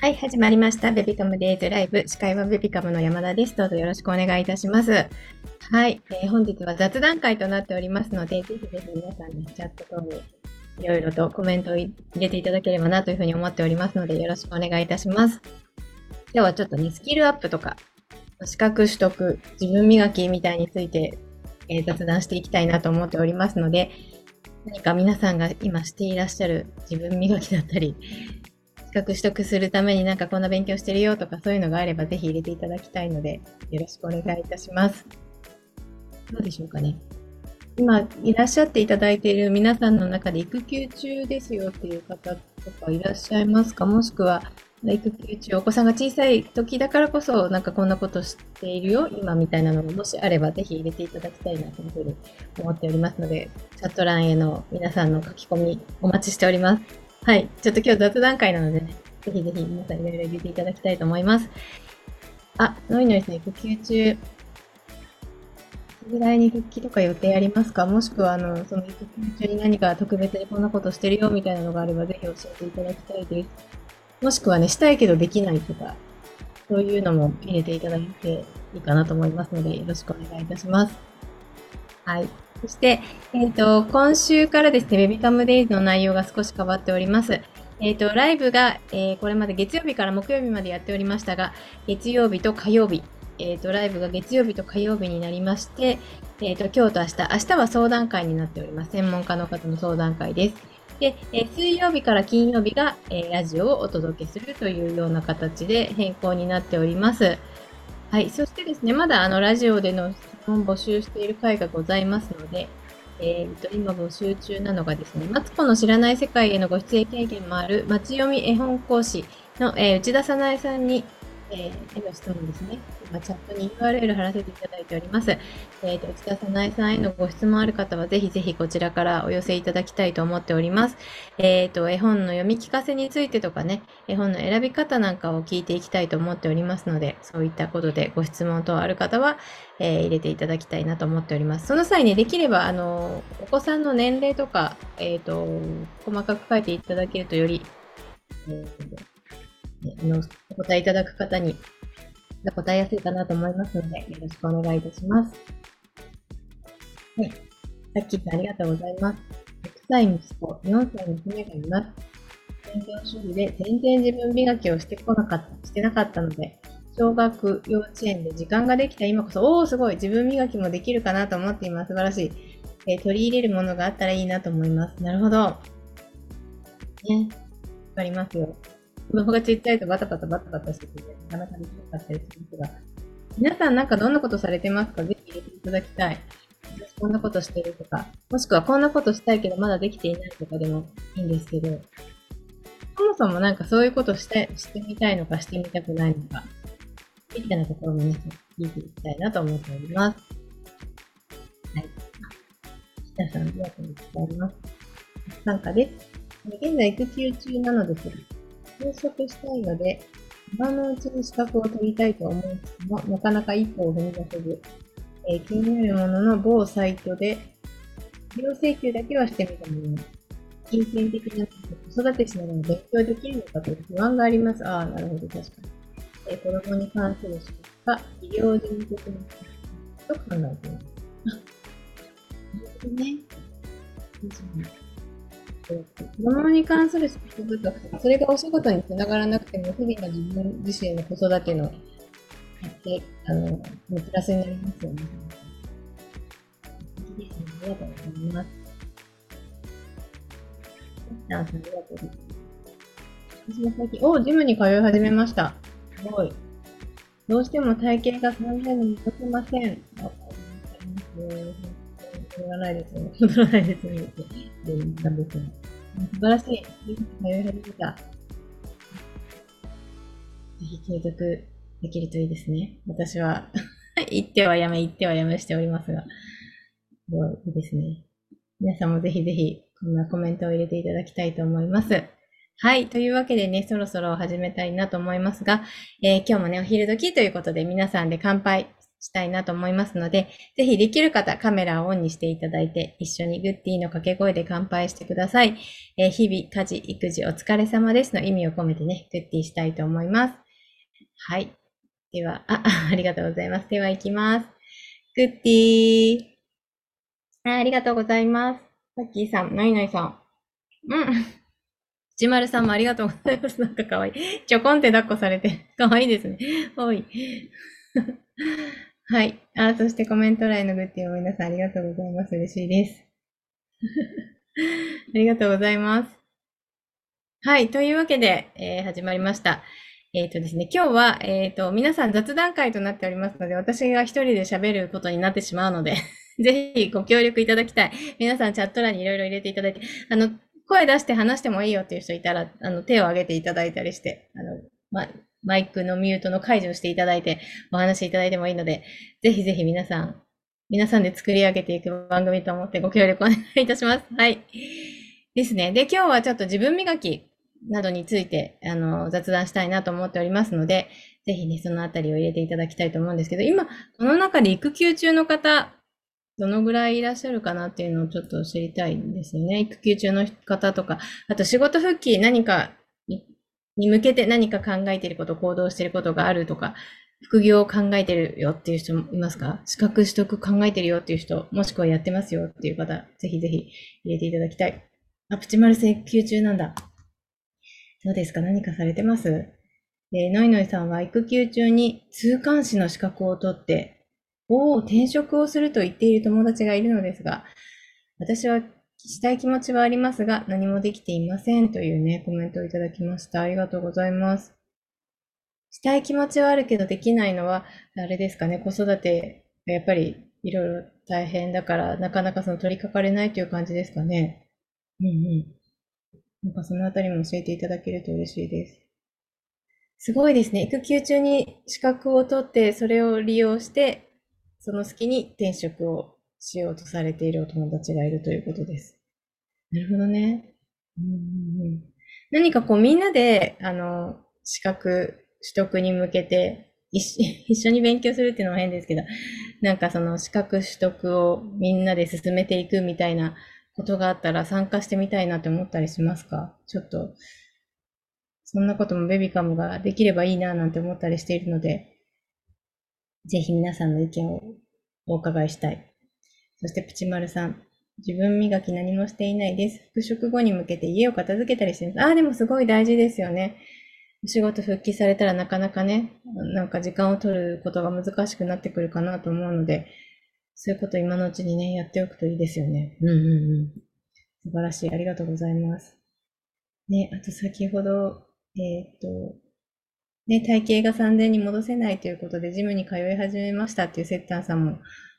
はい、始まりました。ベビカムデイズライブ。司会はベビカムの山田です。どうぞよろしくお願いいたします。はい、えー、本日は雑談会となっておりますので、ぜひぜひ皆さんね、チャット等にいろいろとコメントを入れていただければなというふうに思っておりますので、よろしくお願いいたします。今日はちょっとね、スキルアップとか、資格取得、自分磨きみたいについて、えー、雑談していきたいなと思っておりますので、何か皆さんが今していらっしゃる自分磨きだったり、格取得するためになんかこんな勉強してるよとかそういうのがあればぜひ入れていただきたいのでよろしくお願いいたします。どうでしょうかね。今いらっしゃっていただいている皆さんの中で育休中ですよっていう方とかいらっしゃいますか？もしくは育休中、お子さんが小さい時だからこそ、なんかこんなことしているよ、今みたいなのがもしあれば、ぜひ入れていただきたいなというふうに思っておりますので、チャット欄への皆さんの書き込みお待ちしております。はい。ちょっと今日雑談会なのでね、ぜひぜひ皆さんいろいろ入れていただきたいと思います。あ、ノイノイさん、育休中、いつぐらいに復帰とか予定ありますか？もしくは、あの、その育休中に何か特別にこんなことしてるよみたいなのがあれば、ぜひ教えていただきたいです。もしくはね、したいけどできないとか、そういうのも入れていただいていいかなと思いますので、よろしくお願いいたします。はい。そして、えっ、ー、と、今週からですね、ベビカムデイズの内容が少し変わっております。えっ、ー、と、ライブが、えー、これまで月曜日から木曜日までやっておりましたが、月曜日と火曜日、えっ、と、ライブが月曜日と火曜日になりまして、えっ、と、今日と明日、明日は相談会になっております。専門家の方の相談会です。で、え水曜日から金曜日が、えラジオをお届けするというような形で変更になっております。はい。そしてですね、まだあの、ラジオでの問募集している回がございますので、えー、と今募集中なのがですね、マツコの知らない世界へのご出演経験もある、町読み絵本講師の、えー、内田さなえさんにえー、への質問ですね。今、チャットに URL 貼らせていただいております。えっ、ー、と、内田さなえさんへのご質問ある方は、ぜひぜひこちらからお寄せいただきたいと思っております。えっ、ー、と、絵本の読み聞かせについてとかね、絵本の選び方なんかを聞いていきたいと思っておりますので、そういったことでご質問等ある方は、え入れていただきたいなと思っております。その際にできれば、あの、お子さんの年齢とか、えっ、と、細かく書いていただけるとより、えーあの、お答えいただく方に答えやすいかなと思いますので、よろしくお願いいたします。はい。さっきさんありがとうございます。6歳息子、4歳娘がいます。勉強主義で全然自分磨きをしてこなかった、してなかったので、小学、幼稚園で時間ができた今こそ、おーすごい自分磨きもできるかなと思っています。素晴らしい。えー、取り入れるものがあったらいいなと思います。なるほど。ね。わかりますよ。子供がちっちゃいとバタバタバタバタしてて、なかなかできなかったりする人が。皆さんなんかどんなことされてますか？ぜひ入れていただきたい。私こんなことしてるとか、もしくはこんなことしたいけどまだできていないとかでもいいんですけど、そもそもなんかそういうことして、してみたいのかしてみたくないのか、みたいなところもね、聞いていきたいなと思っております。はい。北さん、ありがとうございます。参加です。現在育休中なのですが、就職したいので、今のうちに資格を取りたいと思いつつも、なかなか一歩を踏み出せず、えー、気になるものの某サイトで、利用請求だけはしてみたものの、金銭的な子育てしながら勉強できるのかという不安があります。ああ、なるほど、確かに。えー、子供に関する資格か、医療事務的なと考えています。あ、なるほどね。子供に関する仕事とか、それがお仕事につながらなくても、日々の自分自身の子育ての、あの、プラスになりますよね。ありがとうございます。ありがとうございます。私も最近、おジムに通い始めました。すごい。どうしても体型が3000に戻せません。わかります。戻らないですね。戻らないですね。って言ったんですよ。素晴らしい。通い始めた。ぜひ継続できるといいですね。私は 言ってはやめ、言ってはやめしておりますが、すごいいいですね。皆さんもぜひぜひ、こんなコメントを入れていただきたいと思います。はい。というわけでね、そろそろ始めたいなと思いますが、えー、今日もね、お昼時ということで皆さんで乾杯したいなと思いますので、ぜひできる方、カメラをオンにしていただいて、一緒にグッディの掛け声で乾杯してください。えー、日々、家事、育児、お疲れ様ですの意味を込めてね、グッディしたいと思います。はい。では、あ、ありがとうございます。では、行きます。グッディあありがとうございます。さっきーさん、ナイナイさん。うん。ちまるさんもありがとうございます。なんかかわいい。ちょこんって抱っこされて。かわいいですね。おい。はい。あ、そしてコメント欄のグッティを皆さんありがとうございます。嬉しいです。ありがとうございます。はい。というわけで、えー、始まりました。えっ、ー、とですね、今日は、えっ、ー、と、皆さん雑談会となっておりますので、私が一人で喋ることになってしまうので ぜひご協力いただきたい。皆さんチャット欄にいろいろ入れていただいて、あの、声出して話してもいいよっていう人いたら、あの、手を挙げていただいたりして、あの、ま、マイクのミュートの解除をしていただいて、お話しいただいてもいいので、ぜひぜひ皆さん、皆さんで作り上げていく番組と思ってご協力お願いいたします。はい。ですね。で、今日はちょっと自分磨きなどについて、あの、雑談したいなと思っておりますので、ぜひね、そのあたりを入れていただきたいと思うんですけど、今、この中で育休中の方、どのぐらいいらっしゃるかなっていうのをちょっと知りたいんですよね。育休中の方とか、あと仕事復帰何かに向けて何か考えていること、行動していることがあるとか、副業を考えてるよっていう人もいますか？資格取得考えてるよっていう人、もしくはやってますよっていう方、ぜひぜひ入れていただきたい。あ、プチマル請求中なんだ。どうですか？何かされてます？で、ノイノイさんは育休中に通関士の資格を取って、おお、転職をすると言っている友達がいるのですが、私はしたい気持ちはありますが、何もできていませんというね、コメントをいただきました。ありがとうございます。したい気持ちはあるけどできないのは、あれですかね、子育て、やっぱりいろいろ大変だから、なかなかその取り掛かれないという感じですかね。うんうん。なんかそのあたりも教えていただけると嬉しいです。すごいですね。育休中に資格を取って、それを利用して、その隙に転職をしようとされているお友達がいるということです。なるほどね。うんうんうん、何かこうみんなで、あの、資格取得に向けて 一緒に勉強するっていうのは変ですけど、なんかその資格取得をみんなで進めていくみたいなことがあったら参加してみたいなって思ったりしますか？ちょっと、そんなこともベビカムができればいいななんて思ったりしているので、ぜひ皆さんの意見をお伺いしたい。そしてプチマルさん、自分磨き何もしていないです。復職後に向けて家を片付けたりしてます。ああ、でもすごい大事ですよね。お仕事復帰されたらなかなかね、なんか時間を取ることが難しくなってくるかなと思うので、そういうこと今のうちにね、やっておくといいですよね。うんうんうん。素晴らしい。ありがとうございます。ね、あと先ほど、えっ、と、ね、体型が3000に戻せないということで、ジムに通い始めましたっていうセッターさんも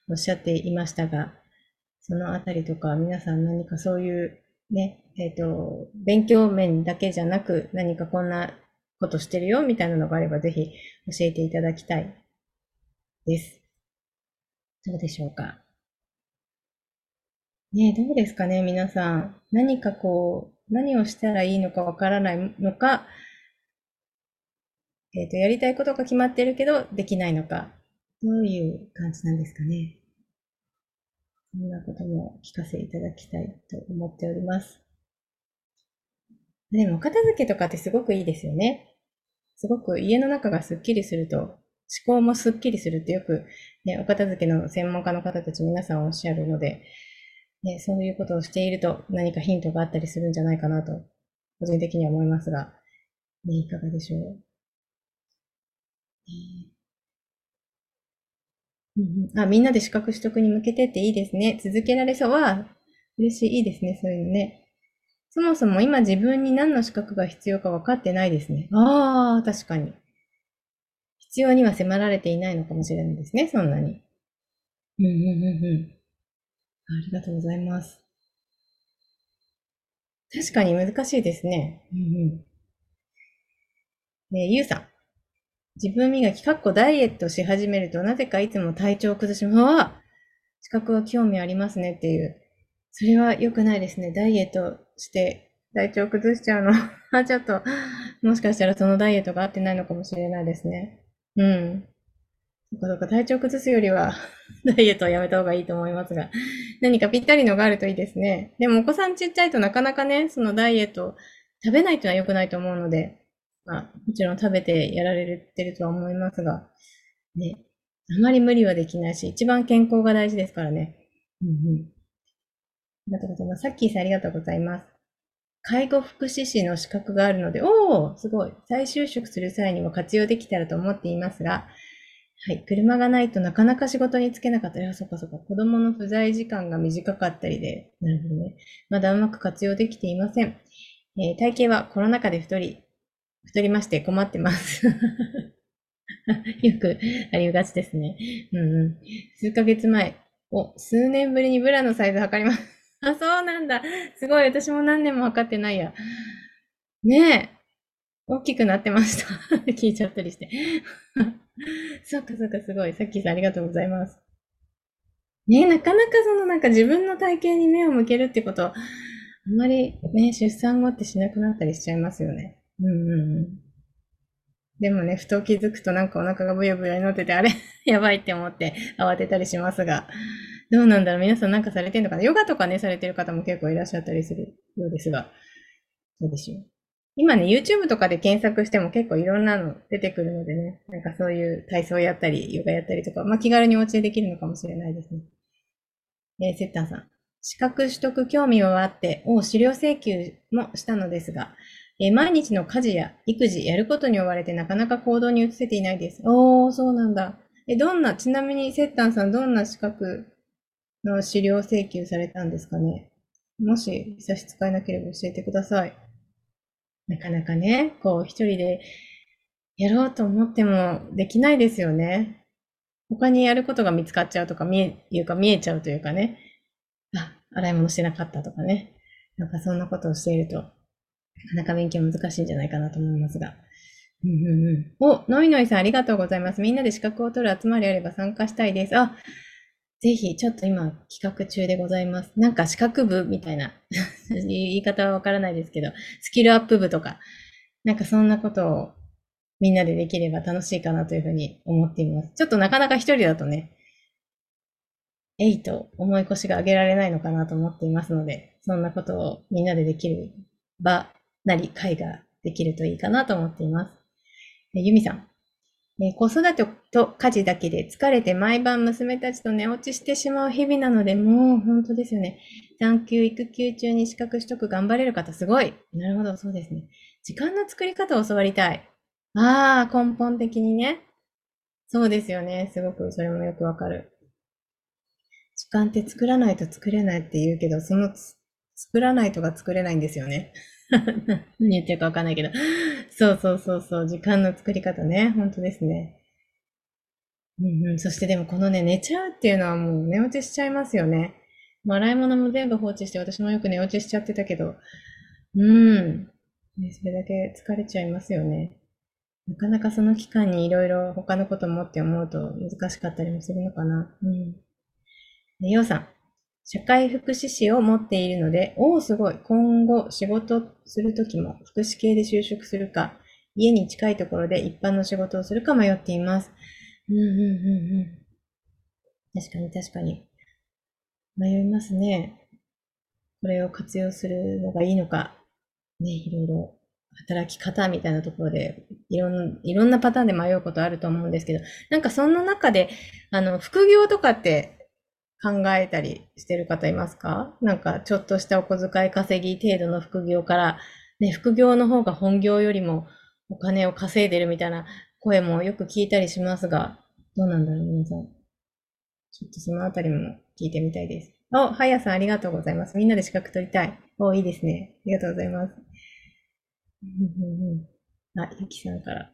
おっしゃっていましたが、そのあたりとか、皆さん何かそういうね、えっ、ー、と、勉強面だけじゃなく、何かこんなことしてるよみたいなのがあれば、ぜひ教えていただきたいです。どうでしょうか？ねどうですかね、皆さん。何かこう、何をしたらいいのかわからないのか、えっ、ー、と、やりたいことが決まってるけど、できないのか、どういう感じなんですかね？そんなことも聞かせいただきたいと思っております。でも、お片付けとかってすごくいいですよね。すごく家の中がスッキリすると、思考もスッキリするってよく、ね、お片付けの専門家の方たち皆さんおっしゃるので、ね、そういうことをしていると何かヒントがあったりするんじゃないかなと、個人的には思いますが、ね、いかがでしょう？あ、みんなで資格取得に向けてっていいですね。続けられそうは、嬉しい、いいですね、そういうのね。そもそも今自分に何の資格が必要か分かってないですね。ああ、確かに。必要には迫られていないのかもしれないですね、そんなに。うんうんうん。ありがとうございます。確かに難しいですね。うんうん。ねゆうさん。自分磨き、かっこダイエットし始めると、なぜかいつも体調を崩します。資格は興味ありますねっていう。それは良くないですね。ダイエットして体調崩しちゃうの。あ、ちょっと、もしかしたらそのダイエットが合ってないのかもしれないですね。うん。そっかそっか、体調崩すよりは ダイエットはやめた方がいいと思いますが、何かぴったりのがあるといいですね。でもお子さんちっちゃいとなかなかね、そのダイエット食べないというのは良くないと思うので、まあ、もちろん食べてやられてるとは思いますが、ね、あまり無理はできないし、一番健康が大事ですからね。うんうん。ありがとうございます。さっきさんありがとうございます。介護福祉士の資格があるので、おお、すごい。再就職する際にも活用できたらと思っていますが、はい。車がないとなかなか仕事に就けなかったり、あ、そっかそっか。子供の不在時間が短かったりで、なるほどね。まだうまく活用できていません。えー、体型はコロナ禍で太り、太りまして困ってます。よくありがちですね。うんうん。数ヶ月前、お、数年ぶりにブラのサイズ測ります。あ、そうなんだ。すごい。私も何年も測ってないや。ねえ。大きくなってました。聞いちゃったりして。そっかそっか、すごい。さっきさんありがとうございます。ねえなかなかそのなんか自分の体型に目を向けるってこと、あんまりね、出産後ってしなくなったりしちゃいますよね。うんうん。でもね、ふと気づくとなんかお腹がブヨブヨになってて、あれ やばいって思って慌てたりしますが、どうなんだろう皆さんなんかされてんのかな？ヨガとかね、されてる方も結構いらっしゃったりするようですが、どうでしょう？今ね、YouTube とかで検索しても結構いろんなの出てくるのでね、なんかそういう体操やったり、ヨガやったりとか、まあ、気軽にお家でできるのかもしれないですね。えー、セッタンさん。資格取得興味はあって、を資料請求もしたのですが、えー、毎日の家事や育児、やることに追われてなかなか行動に移せていないです。おー、そうなんだ。え、どんな、ちなみにセッタンさん、どんな資格の資料請求されたんですかね？もし差し支えなければ教えてください。なかなかね、こう一人でやろうと思ってもできないですよね。他にやることが見つかっちゃうとか、見え、いうか見えちゃうというかね。あ、洗い物してなかったとかね。なんかそんなことをしていると、なかなか勉強難しいんじゃないかなと思いますが。うんうん。お、ノイノイさんありがとうございます。みんなで資格を取る集まりあれば参加したいです。あ、ぜひ、ちょっと今企画中でございます。なんか資格部みたいな 言い方はわからないですけど、スキルアップ部とか、なんかそんなことをみんなでできれば楽しいかなというふうに思っています。ちょっとなかなか一人だとね、えいと思い越しが上げられないのかなと思っていますので、そんなことをみんなでできる場なり会ができるといいかなと思っています。ゆみさん、え子育てと家事だけで疲れて毎晩娘たちと寝落ちしてしまう日々なので、もう本当ですよね。産休、育休中に資格取得頑張れる方すごい。なるほど、そうですね。時間の作り方を教わりたい。ああ、根本的にね。そうですよね。すごくそれもよくわかる。時間って作らないと作れないって言うけど、その作らないとが作れないんですよね。何言ってるかわかんないけど。そうそうそうそう。時間の作り方ね。本当ですね。うんうん。そしてでもこのね、寝ちゃうっていうのはもう寝落ちしちゃいますよね。洗い物も全部放置して、私もよく寝落ちしちゃってたけど。うん。ね、それだけ疲れちゃいますよね。なかなかその期間にいろいろ他のこともって思うと難しかったりもするのかな。うん。ね、ようさん。社会福祉士を持っているので、おお、すごい。今後仕事するときも福祉系で就職するか、家に近いところで一般の仕事をするか迷っています。うんうんうんうん。確かに確かに。迷いますね。これを活用するのがいいのか、ね、いろいろ働き方みたいなところで、いろんいろんなパターンで迷うことあると思うんですけど、なんかそんな中で、あの、副業とかって考えたりしてる方いますか？なんかちょっとしたお小遣い稼ぎ程度の副業から、ね、副業の方が本業よりもお金を稼いでるみたいな声もよく聞いたりしますが、どうなんだろう皆さん。ちょっとそのあたりも聞いてみたいです。お、はやさんありがとうございます。みんなで資格取りたい。お、いいですね。ありがとうございます。あ、ゆきさんから。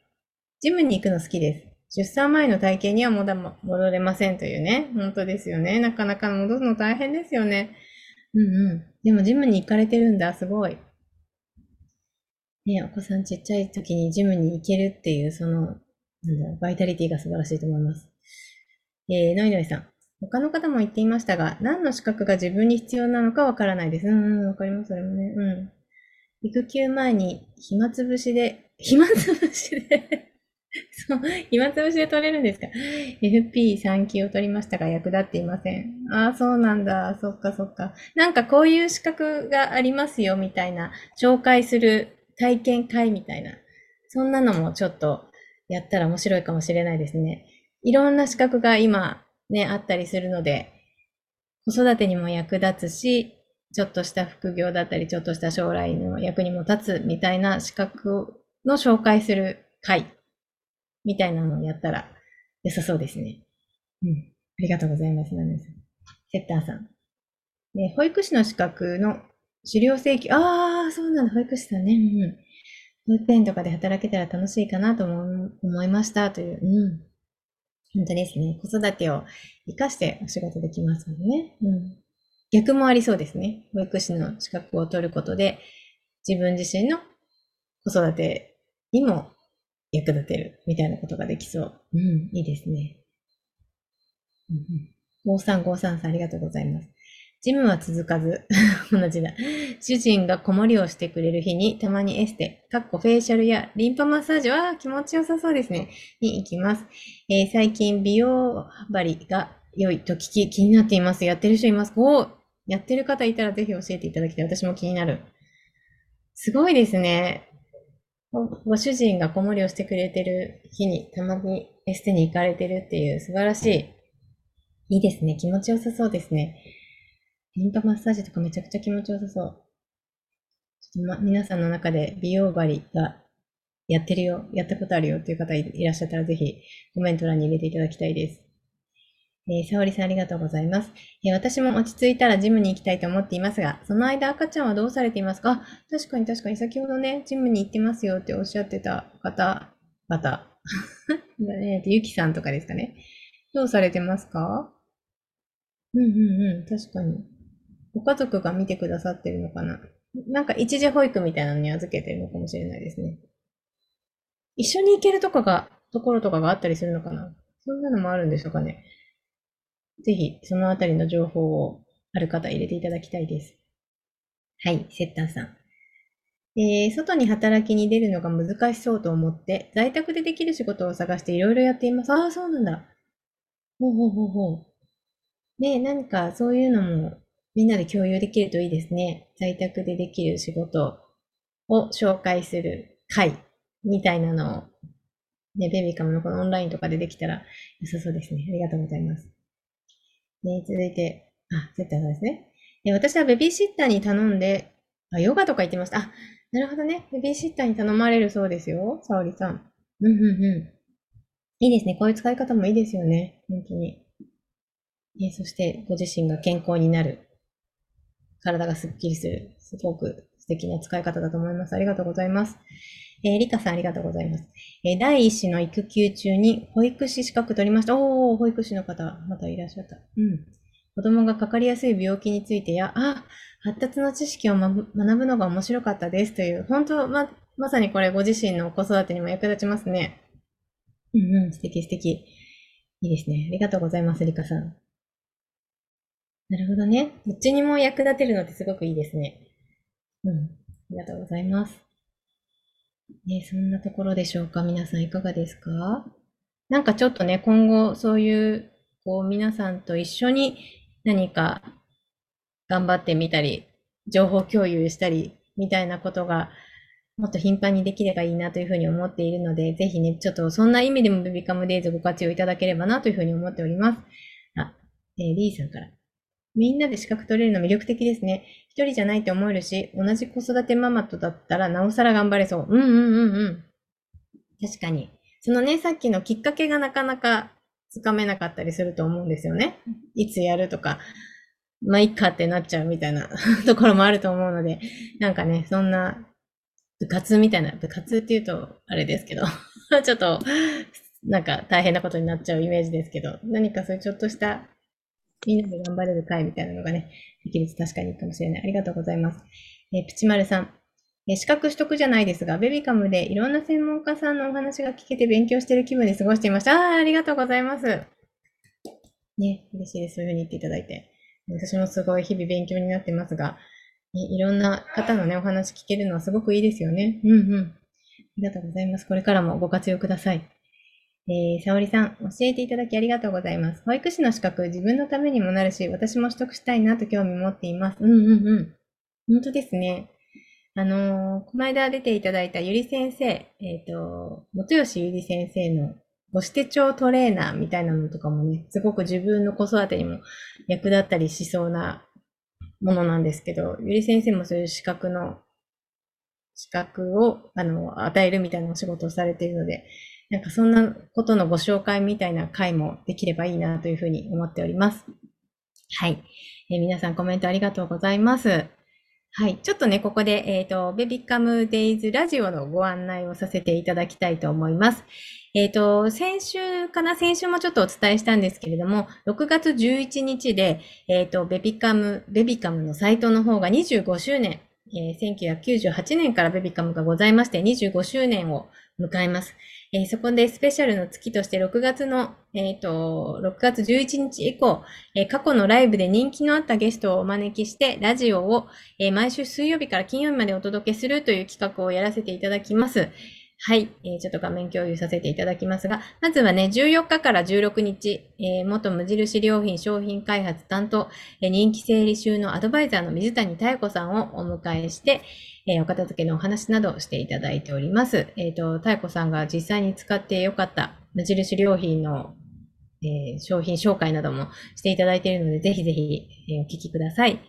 ジムに行くの好きです。出産前の体型にはまだ戻れませんというね。本当ですよね。なかなか戻すの大変ですよね。うんうん。でもジムに行かれてるんだ。すごい。ねお子さんちっちゃい時にジムに行けるっていう、その、なんだろう、バイタリティが素晴らしいと思います。えー、のいのいさん。他の方も言っていましたが、何の資格が自分に必要なのかわからないです。うんうん、わかります、それもね。うん。育休前に暇つぶしで、暇つぶしでそう、暇つぶしで取れるんですか ?FP3 級を取りましたが役立っていません。ああ、そうなんだ。そっかそっか。なんかこういう資格がありますよ、みたいな、紹介する体験会みたいな。そんなのもちょっとやったら面白いかもしれないですね。いろんな資格が今ね、あったりするので、子育てにも役立つし、ちょっとした副業だったり、ちょっとした将来の役にも立つみたいな資格の紹介する会みたいなのをやったら良さそうですね。うん。ありがとうございます、セッターさん。ね、保育士の資格の狩猟請求。ああ、そうなんだ、保育士さんね。うん。保育園とかで働けたら楽しいかなと思いましたという。うん。本当ですね。子育てを活かしてお仕事できますのでね。うん。逆もありそうですね。保育士の資格を取ることで、自分自身の子育てにも役立てるみたいなことができそう。うん、いいですね。うん、5353さんありがとうございます。ジムは続かず、同じだ。主人が子守りをしてくれる日に、たまにエステ、かっこフェイシャルやリンパマッサージは気持ちよさそうですね。に行きます。えー、最近美容針が良いと聞き、気になっています。やってる人いますおやってる方いたらぜひ教えていただきたい。私も気になる。すごいですね。ご主人が子守りをしてくれてる日に、たまにエステに行かれてるっていう素晴らしい。いいですね。気持ちよさそうですね。リンパマッサージとかめちゃくちゃ気持ちよさそう。ちょっとま、皆さんの中で美容針がやってるよ、やったことあるよっていう方いらっしゃったらぜひコメント欄に入れていただきたいです。えー、沙織さんありがとうございます、えー、私も落ち着いたらジムに行きたいと思っていますが、その間赤ちゃんはどうされていますか？確かに確かに。先ほどね、ジムに行ってますよっておっしゃってた方、方、ね、ゆきさんとかですかね。どうされてますか？うんうんうん、確かに。ご家族が見てくださってるのかな？なんか一時保育みたいなのに預けてるのかもしれないですね。一緒に行けるとかが、ところとかがあったりするのかな？そんなのもあるんでしょうかね。ぜひ、そのあたりの情報をある方入れていただきたいです。はい、セッターさん。えー、外に働きに出るのが難しそうと思って、在宅でできる仕事を探していろいろやっています。ああ、そうなんだ。ほうほうほうほう。ね何かそういうのもみんなで共有できるといいですね。在宅でできる仕事を紹介する会みたいなのを、ね、ベビーカムのこのオンラインとかでできたら良さそうですね。ありがとうございます。ね、続いて、あ、絶対そうですね。私はベビーシッターに頼んで、あ、ヨガとか言ってました。あ、なるほどね。ベビーシッターに頼まれるそうですよ。沙織さん。うんうんうん。いいですね。こういう使い方もいいですよね。本当に。えそして、ご自身が健康になる。体がスッキリする。すごく素敵な使い方だと思います。ありがとうございます。えー、リカさんありがとうございます。えー、第一子の育休中に保育士資格取りました。おー、保育士の方、またいらっしゃった。うん。子供がかかりやすい病気についてや、あ、発達の知識を、ま、学ぶのが面白かったですという、本当、ま、まさにこれご自身の子育てにも役立ちますね。うんうん、素敵素敵。いいですね。ありがとうございます、リカさん。なるほどね。どっちにも役立てるのってすごくいいですね。うん。ありがとうございます。ね、そんなところでしょうか？皆さんいかがですか？なんかちょっとね、今後そういう、こう皆さんと一緒に何か頑張ってみたり、情報共有したり、みたいなことがもっと頻繁にできればいいなというふうに思っているので、ぜひね、ちょっとそんな意味でもベビカムデイズご活用いただければなというふうに思っております。あ、えー、リーさんから。みんなで資格取れるの魅力的ですね。一人じゃないと思えるし、同じ子育てママとだったらなおさら頑張れそう。うんうんうんうん。確かに。そのね、さっきのきっかけがなかなかつかめなかったりすると思うんですよね。いつやるとか、まあ、いっかってなっちゃうみたいな ところもあると思うので、なんかね、そんな部活みたいな、部活って言うとあれですけど ちょっと、なんか大変なことになっちゃうイメージですけど、何かそういうちょっとしたみんなで頑張れる会みたいなのがね、できると確かにいいかもしれない。ありがとうございます。えー、プチマルさん。え資格取得じゃないですが、ベビカムでいろんな専門家さんのお話が聞けて勉強している気分で過ごしていました。ああ、ありがとうございます。ね、嬉しいです。そういうふうに言っていただいて。私もすごい日々勉強になってますが、ね、いろんな方のね、お話聞けるのはすごくいいですよね。うんうん。ありがとうございます。これからもご活用ください。えー、沙織さん、教えていただきありがとうございます。保育士の資格、自分のためにもなるし、私も取得したいなと興味持っています。うんうんうん。本当ですね。あのー、この間出ていただいたゆり先生、えっ、ー、と、元吉ゆり先生の母子手帳トレーナーみたいなのとかもね、すごく自分の子育てにも役立ったりしそうなものなんですけど、ゆり先生もそういう資格の、資格を、あの、与えるみたいなお仕事をされているので、なんかそんなことのご紹介みたいな回もできればいいなというふうに思っております。はい。えー、皆さんコメントありがとうございます。はい。ちょっとね、ここで、えっ、ー、と、ベビカムデイズラジオのご案内をさせていただきたいと思います。えっ、ー、と、先週かな？先週もちょっとお伝えしたんですけれども、6月11日で、えっ、ー、と、ベビカム、ベビカムのサイトの方が25周年、えー、1998年からベビカムがございまして、25周年を迎えます。えー、そこでスペシャルの月として6月の、えっ、ー、と、6月11日以降、えー、過去のライブで人気のあったゲストをお招きして、ラジオを、え毎週水曜日から金曜日までお届けするという企画をやらせていただきます。はい、えー、ちょっと画面共有させていただきますが、まずはね、14日から16日、えー、元無印良品商品開発担当、えー、人気整理収納アドバイザーの水谷妙子さんをお迎えして、えー、お片付けのお話などしていただいております。えっ、ー、と、妙子さんが実際に使ってよかった無印良品のえー、商品紹介などもしていただいているので、ぜひぜひ、えー、お聞きください。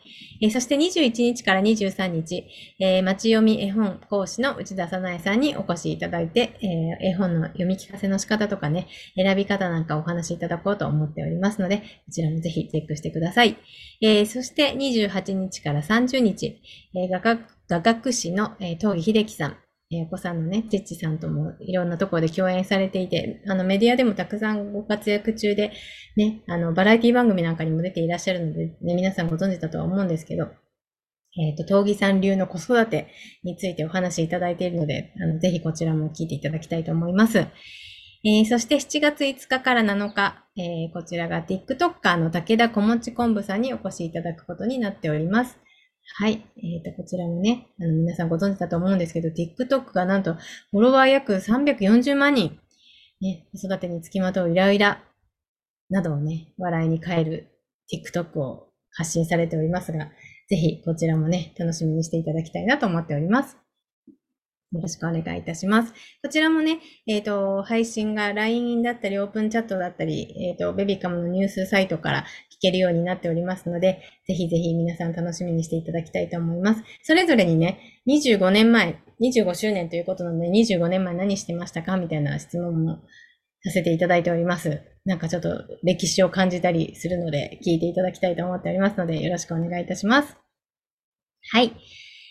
えー、そして21日から23日、えー、町読み絵本講師の内田さなえさんにお越しいただいて、えー、絵本の読み聞かせの仕方とかね、選び方なんかお話しいただこうと思っておりますので、こちらもぜひチェックしてください。えー、そして28日から30日、えー、画学画学士の、えー、東儀秀樹さん、えお子さんのね、チッチさんともいろんなところで共演されていて、あのメディアでもたくさんご活躍中で、ね、あのバラエティ番組なんかにも出ていらっしゃるので、ね、皆さんご存知だとは思うんですけど、えっ、ー、と、東儀さん流の子育てについてお話しいただいているので、あのぜひこちらも聞いていただきたいと思います。えー、そして7月5日から7日、えー、こちらが TikToker の武田小持昆布さんにお越しいただくことになっております。はい。えっ、ー、と、こちらもね、あの、皆さんご存知だと思うんですけど、TikTok がなんと、フォロワー約340万人、ね、子育てにつきまとうイライラなどをね、笑いに変える TikTok を発信されておりますが、ぜひこちらもね、楽しみにしていただきたいなと思っております。よろしくお願いいたします。こちらもね、えっ、ー、と、配信が LINE だったり、オープンチャットだったり、えっ、ー、と、ベビカムのニュースサイトから聞けるようになっておりますので、ぜひぜひ皆さん楽しみにしていただきたいと思います。それぞれにね、25年前、25周年ということなので、25年前何してましたかみたいな質問もさせていただいております。なんかちょっと歴史を感じたりするので、聞いていただきたいと思っておりますので、よろしくお願いいたします。はい。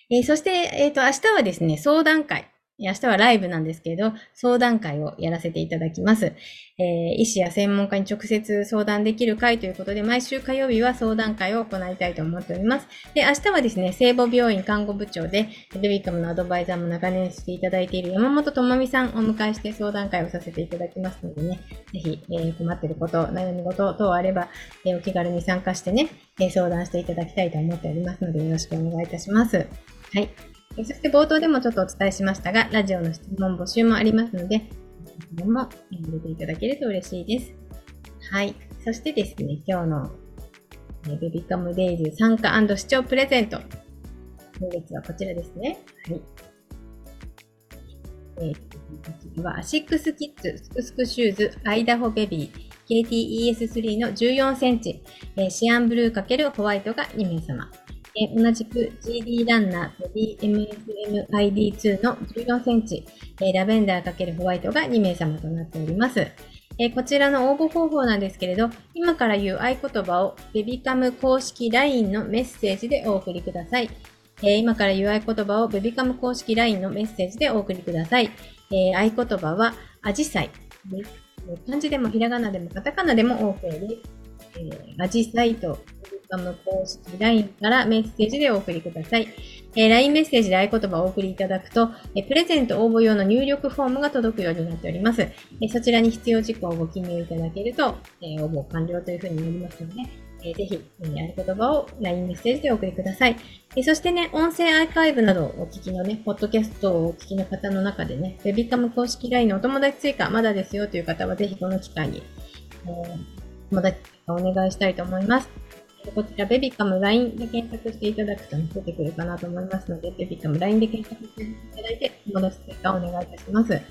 えー、そして、えっ、ー、と、明日はですね、相談会。明日はライブなんですけれど、相談会をやらせていただきます。えー、医師や専門家に直接相談できる会ということで、毎週火曜日は相談会を行いたいと思っております。で、明日はですね、聖母病院看護部長で、ベビカムのアドバイザーも長年していただいている山本智美さんをお迎えして相談会をさせていただきますのでね、ぜひ、えー、困っていること、悩み事等あれば、えー、お気軽に参加してね、え相談していただきたいと思っておりますので、よろしくお願いいたします。はい。そして冒頭でもちょっとお伝えしましたが、ラジオの質問募集もありますので、質問も入れていただけると嬉しいです。はい。そしてですね、今日のベビカムデイズ参加視聴プレゼント。今月はこちらですね。はい。えー、こちらはアシックスキッズスクスクシューズアイダホベビー KTES3 の14センチ、えー、シアンブルー×ホワイトが2名様。え同じく GD ランナー DMSMID2 の14センチ、えラベンダー×ホワイトが2名様となっております。えこちらの応募方法なんですけれど、今から言う合言葉をベビカム公式 LINE のメッセージでお送りください。え今から言う合言葉をベビカム公式 LINE のメッセージでお送りください。え合言葉は、アジサイ。漢字でもひらがなでもカタカナでも OK です。えー、アジサイとカム公式 LINE からメッセージでお送りください。えー、LINE メッセージで合言葉をお送りいただくと、えー、プレゼント応募用の入力フォームが届くようになっております。えー、そちらに必要事項をご記入いただけると、え応募完了というふうになりますので、えー、ぜひ、意味ある言葉を LINE メッセージでお送りください。え、そしてね、音声アーカイブなどをお聞きのね、ポッドキャストをお聞きの方の中でね、ウェビカム公式 LINE のお友達追加まだですよという方は、ぜひこの機会に、えー、友達追加お願いしたいと思います。こちら、ベビカム LINE で検索していただくと、出てくるかなと思いますので、ベビカム LINE で検索していただいて、友達追加をお願いいたします。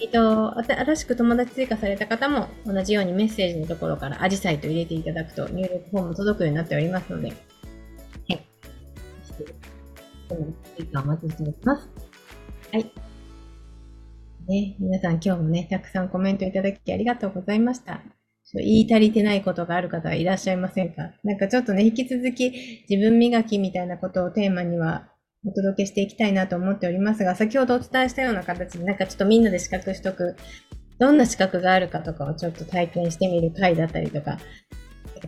えっと、新しく友達追加された方も同じようにメッセージのところからアジサイと入れていただくと入力フォーム届くようになっておりますので、はい。友達追加お待ちしております。はい。ね、皆さん今日もね、たくさんコメントいただきありがとうございました。言い足りてないことがある方はいらっしゃいませんか？なんかちょっとね、引き続き自分磨きみたいなことをテーマにはお届けしていきたいなと思っておりますが、先ほどお伝えしたような形で、なんかちょっとみんなで資格取得、どんな資格があるかとかをちょっと体験してみる回だったりとか、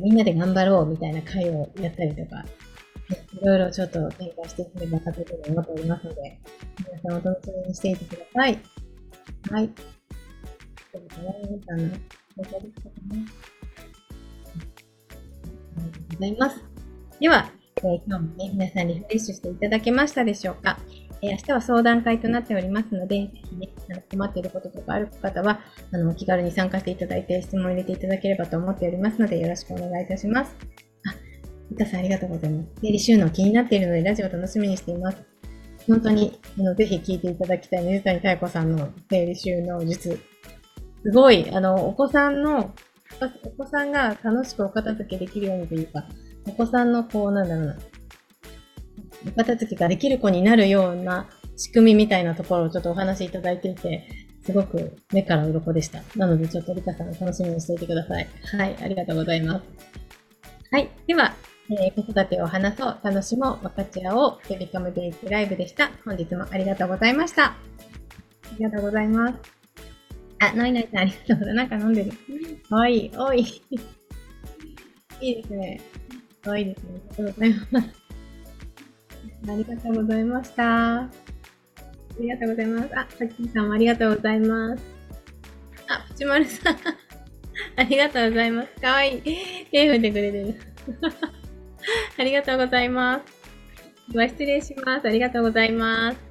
みんなで頑張ろうみたいな回をやったりとか、いろいろちょっと展開していければというふうに思っておりますので、皆さんお楽しみにしていてください。はい。そうですね、皆さんの放送です。ありがとうございます。では、えー、今日もね、皆さんリフレッシュしていただけましたでしょうか？えー、明日は相談会となっておりますので、ぜひね、困っていることとかある方は、あの、気軽に参加していただいて質問を入れていただければと思っておりますので、よろしくお願いいたします。あ、ゆかさんありがとうございます。生理収納気になっているので、ラジオ楽しみにしています。本当に、あの、ぜひ聞いていただきたい水谷妙子さんの生理収納術。すごい、あの、お子さんの、お子さんが楽しくお片付けできるようにというか、お子さんのこう、なんだろうな、お片付けができる子になるような仕組みみたいなところをちょっとお話しいただいていて、すごく目から鱗でした。なのでちょっとリカさん楽しみにしていてください。はい、ありがとうございます。はい、では、えー、子育てを話そう、楽しもう、分かち合おう、ベビカムデイズライブでした。本日もありがとうございました。ありがとうございます。あ、ノイノイさんありがとうございます。なんか飲んでる。かわいい。おい。いいですね。かわいいですね。ありがとうございます。ありがとうございました。ありがとうございます。あ、さっきさんもありがとうございます。あ、プチマルさん。ありがとうございます。かわいい。手振ってくれてる。ありがとうございます。では失礼します。ありがとうございます。